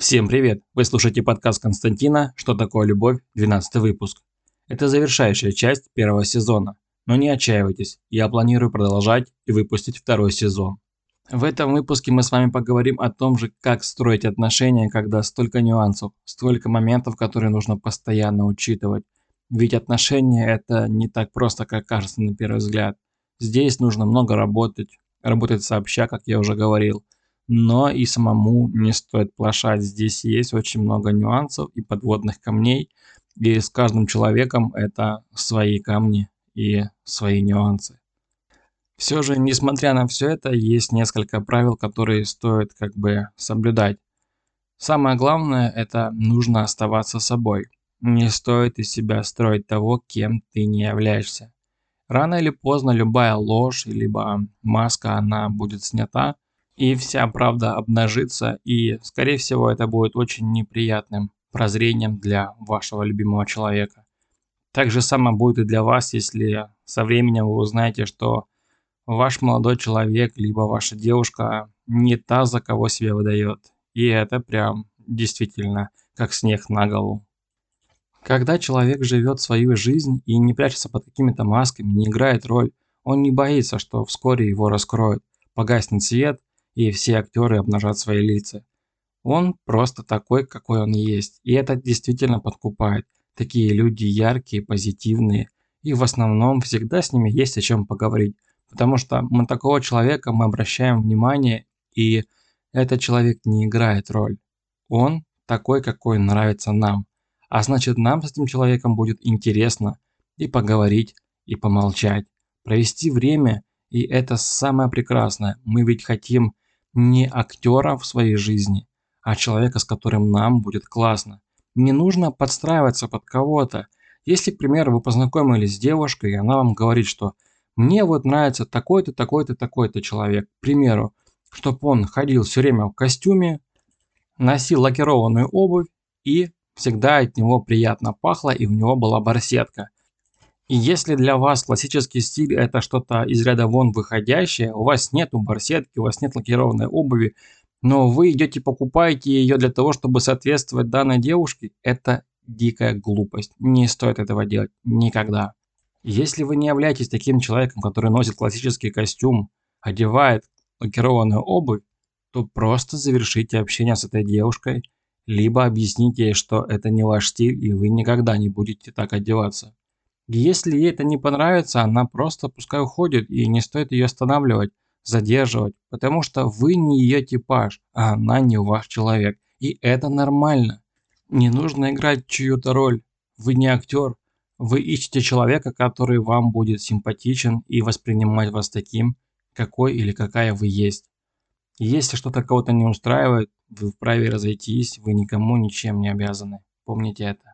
Всем привет! Вы слушаете подкаст Константина «Что такое любовь?» 12 выпуск. Это завершающая часть первого сезона, но не отчаивайтесь, я планирую продолжать и выпустить второй сезон. В этом выпуске мы с вами поговорим о том же, как строить отношения, когда столько нюансов, столько моментов, которые нужно постоянно учитывать. Ведь отношения это не так просто, как кажется на первый взгляд. Здесь нужно много работать, работать сообща, как я уже говорил – но и самому не стоит плашать. Здесь есть очень много нюансов и подводных камней, и с каждым человеком это свои камни и свои нюансы. Все же, несмотря на все это, есть несколько правил, которые стоит как бы соблюдать. Самое главное, это нужно оставаться собой. Не стоит из себя строить того, кем ты не являешься. Рано или поздно любая ложь, либо маска, она будет снята, и вся правда обнажится, и, скорее всего, это будет очень неприятным прозрением для вашего любимого человека. Так же самое будет и для вас, если со временем вы узнаете, что ваш молодой человек, либо ваша девушка не та, за кого себя выдает. И это прям действительно как снег на голову. Когда человек живет свою жизнь и не прячется под какими-то масками, не играет роль, он не боится, что вскоре его раскроют, погаснет свет, и все актеры обнажат свои лица. Он просто такой, какой он есть. И это действительно подкупает. Такие люди яркие, позитивные. И в основном всегда с ними есть о чем поговорить. Потому что мы такого человека мы обращаем внимание, и этот человек не играет роль. Он такой, какой нравится нам. А значит, нам с этим человеком будет интересно и поговорить, и помолчать, провести время, и это самое прекрасное. Мы ведь хотим не актера в своей жизни, а человека, с которым нам будет классно. Не нужно подстраиваться под кого-то. Если, к примеру, вы познакомились с девушкой, и она вам говорит, что «мне вот нравится такой-то, такой-то, такой-то человек», к примеру, чтобы он ходил все время в костюме, носил лакированную обувь и всегда от него приятно пахло и у него была барсетка – и если для вас классический стиль это что-то из ряда вон выходящее, у вас нету барсетки, у вас нет лакированной обуви, но вы идете покупаете ее для того, чтобы соответствовать данной девушке, это дикая глупость. Не стоит этого делать никогда. Если вы не являетесь таким человеком, который носит классический костюм, одевает лакированную обувь, то просто завершите общение с этой девушкой, либо объясните ей, что это не ваш стиль и вы никогда не будете так одеваться. Если ей это не понравится, она просто пускай уходит, и не стоит ее останавливать, задерживать, потому что вы не ее типаж, а она не ваш человек. И это нормально. Не нужно играть чью-то роль. Вы не актер. Вы ищете человека, который вам будет симпатичен и воспринимать вас таким, какой или какая вы есть. Если что-то кого-то не устраивает, вы вправе разойтись, вы никому ничем не обязаны. Помните это.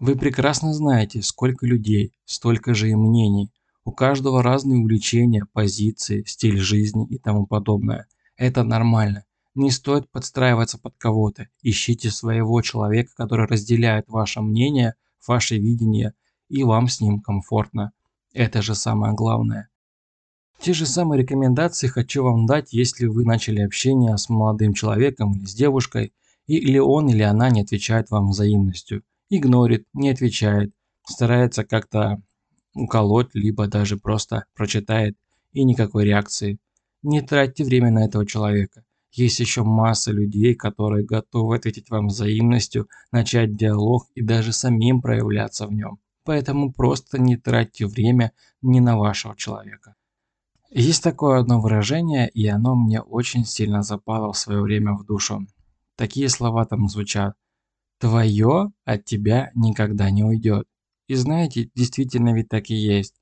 Вы прекрасно знаете, сколько людей, столько же и мнений. У каждого разные увлечения, позиции, стиль жизни и тому подобное. Это нормально. Не стоит подстраиваться под кого-то. Ищите своего человека, который разделяет ваше мнение, ваше видение, и вам с ним комфортно. Это же самое главное. Те же самые рекомендации хочу вам дать, если вы начали общение с молодым человеком или с девушкой, и или он или она не отвечает вам взаимностью игнорит, не отвечает, старается как-то уколоть, либо даже просто прочитает и никакой реакции. Не тратьте время на этого человека. Есть еще масса людей, которые готовы ответить вам взаимностью, начать диалог и даже самим проявляться в нем. Поэтому просто не тратьте время не на вашего человека. Есть такое одно выражение, и оно мне очень сильно запало в свое время в душу. Такие слова там звучат. Твое от тебя никогда не уйдет. И знаете, действительно ведь так и есть.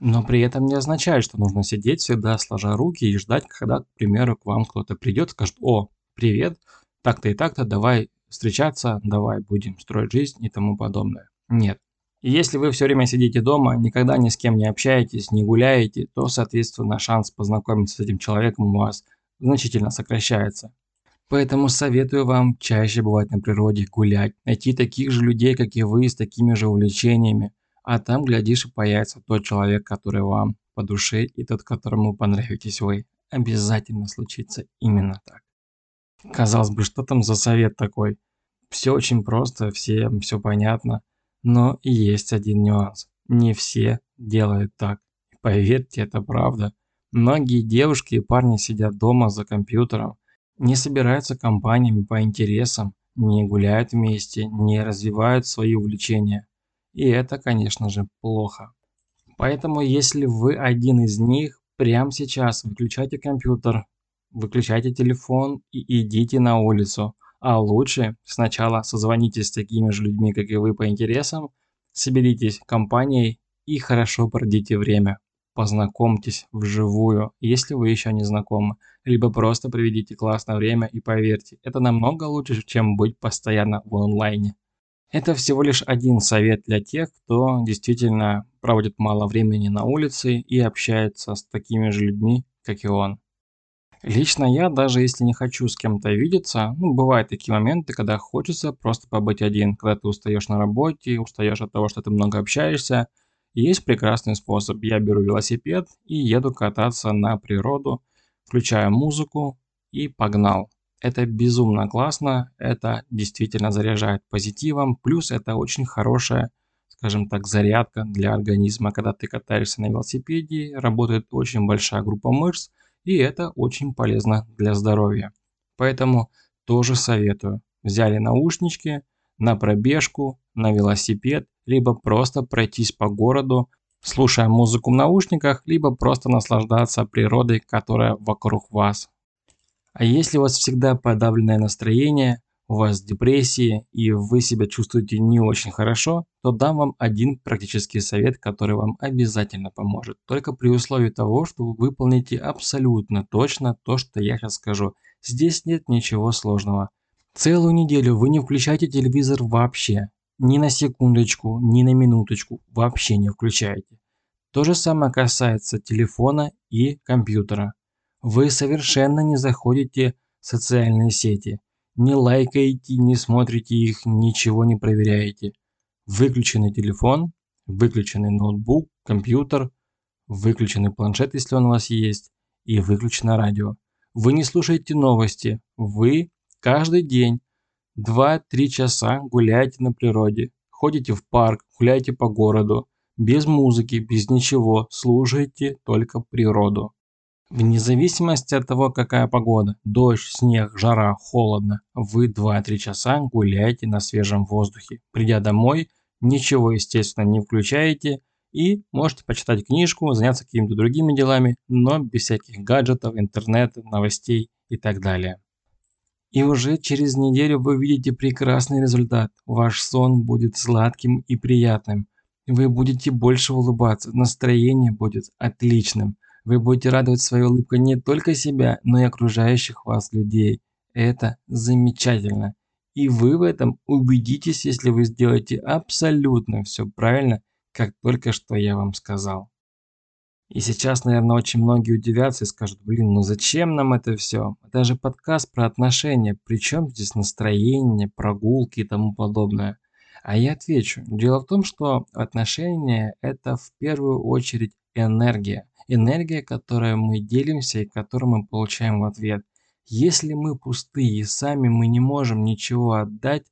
Но при этом не означает, что нужно сидеть всегда сложа руки и ждать, когда, к примеру, к вам кто-то придет и скажет, о, привет, так-то и так-то, давай встречаться, давай будем строить жизнь и тому подобное. Нет. И если вы все время сидите дома, никогда ни с кем не общаетесь, не гуляете, то, соответственно, шанс познакомиться с этим человеком у вас значительно сокращается. Поэтому советую вам чаще бывать на природе, гулять, найти таких же людей, как и вы, с такими же увлечениями. А там, глядишь, и появится тот человек, который вам по душе и тот, которому понравитесь вы. Обязательно случится именно так. Казалось бы, что там за совет такой? Все очень просто, всем все понятно. Но есть один нюанс. Не все делают так. Поверьте, это правда. Многие девушки и парни сидят дома за компьютером, не собираются компаниями по интересам, не гуляют вместе, не развивают свои увлечения. И это, конечно же, плохо. Поэтому, если вы один из них, прямо сейчас выключайте компьютер, выключайте телефон и идите на улицу. А лучше сначала созвонитесь с такими же людьми, как и вы по интересам, соберитесь компанией и хорошо проведите время. Познакомьтесь вживую, если вы еще не знакомы, либо просто проведите классное время и поверьте, это намного лучше, чем быть постоянно в онлайне. Это всего лишь один совет для тех, кто действительно проводит мало времени на улице и общается с такими же людьми, как и он. Лично я, даже если не хочу с кем-то видеться, ну, бывают такие моменты, когда хочется просто побыть один, когда ты устаешь на работе, устаешь от того, что ты много общаешься. Есть прекрасный способ. Я беру велосипед и еду кататься на природу, включаю музыку и погнал. Это безумно классно, это действительно заряжает позитивом, плюс это очень хорошая, скажем так, зарядка для организма, когда ты катаешься на велосипеде, работает очень большая группа мышц, и это очень полезно для здоровья. Поэтому тоже советую. Взяли наушнички, на пробежку, на велосипед, либо просто пройтись по городу, слушая музыку в наушниках, либо просто наслаждаться природой, которая вокруг вас. А если у вас всегда подавленное настроение, у вас депрессия и вы себя чувствуете не очень хорошо, то дам вам один практический совет, который вам обязательно поможет. Только при условии того, что вы выполните абсолютно точно то, что я сейчас скажу. Здесь нет ничего сложного. Целую неделю вы не включаете телевизор вообще. Ни на секундочку, ни на минуточку. Вообще не включаете. То же самое касается телефона и компьютера. Вы совершенно не заходите в социальные сети, не лайкаете, не смотрите их, ничего не проверяете. Выключенный телефон, выключенный ноутбук, компьютер, выключенный планшет, если он у вас есть, и выключено радио. Вы не слушаете новости, вы каждый день 2-3 часа гуляете на природе, ходите в парк, гуляете по городу, без музыки, без ничего, слушаете только природу. Вне зависимости от того, какая погода, дождь, снег, жара, холодно, вы 2-3 часа гуляете на свежем воздухе. Придя домой, ничего, естественно, не включаете и можете почитать книжку, заняться какими-то другими делами, но без всяких гаджетов, интернета, новостей и так далее. И уже через неделю вы видите прекрасный результат. Ваш сон будет сладким и приятным. Вы будете больше улыбаться, настроение будет отличным. Вы будете радовать своей улыбкой не только себя, но и окружающих вас людей. Это замечательно. И вы в этом убедитесь, если вы сделаете абсолютно все правильно, как только что я вам сказал. И сейчас, наверное, очень многие удивятся и скажут, блин, ну зачем нам это все? Это же подкаст про отношения, причем здесь настроение, прогулки и тому подобное. А я отвечу, дело в том, что отношения это в первую очередь энергия энергия, которой мы делимся и которую мы получаем в ответ. Если мы пустые и сами мы не можем ничего отдать,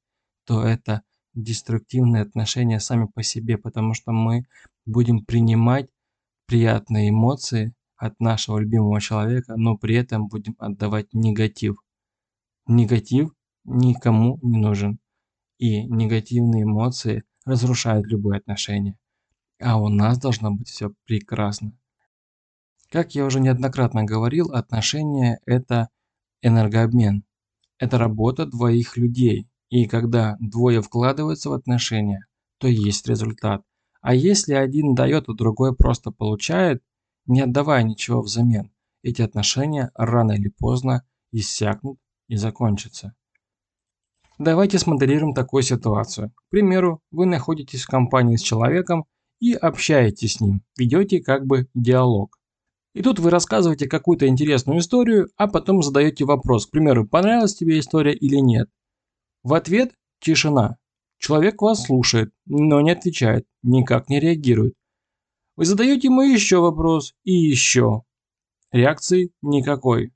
то это деструктивные отношения сами по себе, потому что мы будем принимать приятные эмоции от нашего любимого человека, но при этом будем отдавать негатив. Негатив никому не нужен. И негативные эмоции разрушают любые отношения. А у нас должно быть все прекрасно. Как я уже неоднократно говорил, отношения – это энергообмен. Это работа двоих людей. И когда двое вкладываются в отношения, то есть результат. А если один дает, а другой просто получает, не отдавая ничего взамен, эти отношения рано или поздно иссякнут и закончатся. Давайте смоделируем такую ситуацию. К примеру, вы находитесь в компании с человеком и общаетесь с ним, ведете как бы диалог. И тут вы рассказываете какую-то интересную историю, а потом задаете вопрос, к примеру, понравилась тебе история или нет. В ответ тишина. Человек вас слушает, но не отвечает, никак не реагирует. Вы задаете ему еще вопрос и еще. Реакции никакой.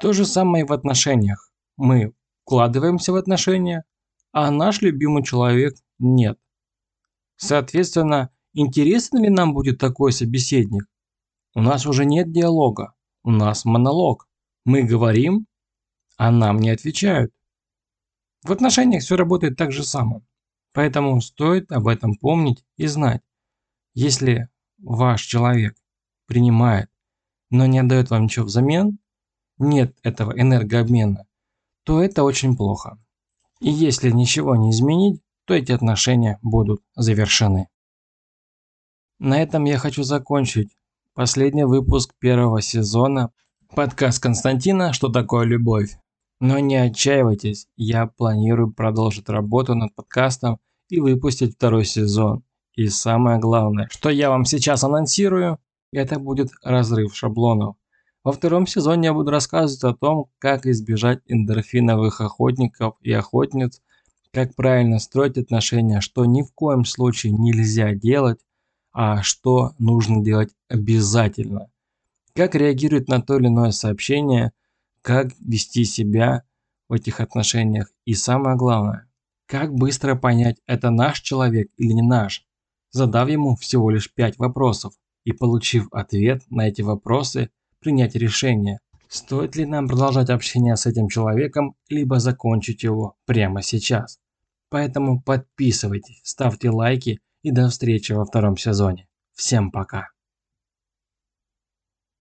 То же самое и в отношениях. мы вкладываемся в отношения, а наш любимый человек нет. Соответственно, интересен ли нам будет такой собеседник? У нас уже нет диалога, у нас монолог. Мы говорим, а нам не отвечают. В отношениях все работает так же само. Поэтому стоит об этом помнить и знать. Если ваш человек принимает, но не отдает вам ничего взамен, нет этого энергообмена, то это очень плохо. И если ничего не изменить, то эти отношения будут завершены. На этом я хочу закончить последний выпуск первого сезона подкаст Константина «Что такое любовь?». Но не отчаивайтесь, я планирую продолжить работу над подкастом и выпустить второй сезон. И самое главное, что я вам сейчас анонсирую, это будет разрыв шаблонов. Во втором сезоне я буду рассказывать о том, как избежать эндорфиновых охотников и охотниц, как правильно строить отношения, что ни в коем случае нельзя делать, а что нужно делать обязательно. Как реагировать на то или иное сообщение, как вести себя в этих отношениях и самое главное, как быстро понять, это наш человек или не наш, задав ему всего лишь 5 вопросов и получив ответ на эти вопросы, принять решение, стоит ли нам продолжать общение с этим человеком, либо закончить его прямо сейчас. Поэтому подписывайтесь, ставьте лайки и до встречи во втором сезоне. Всем пока.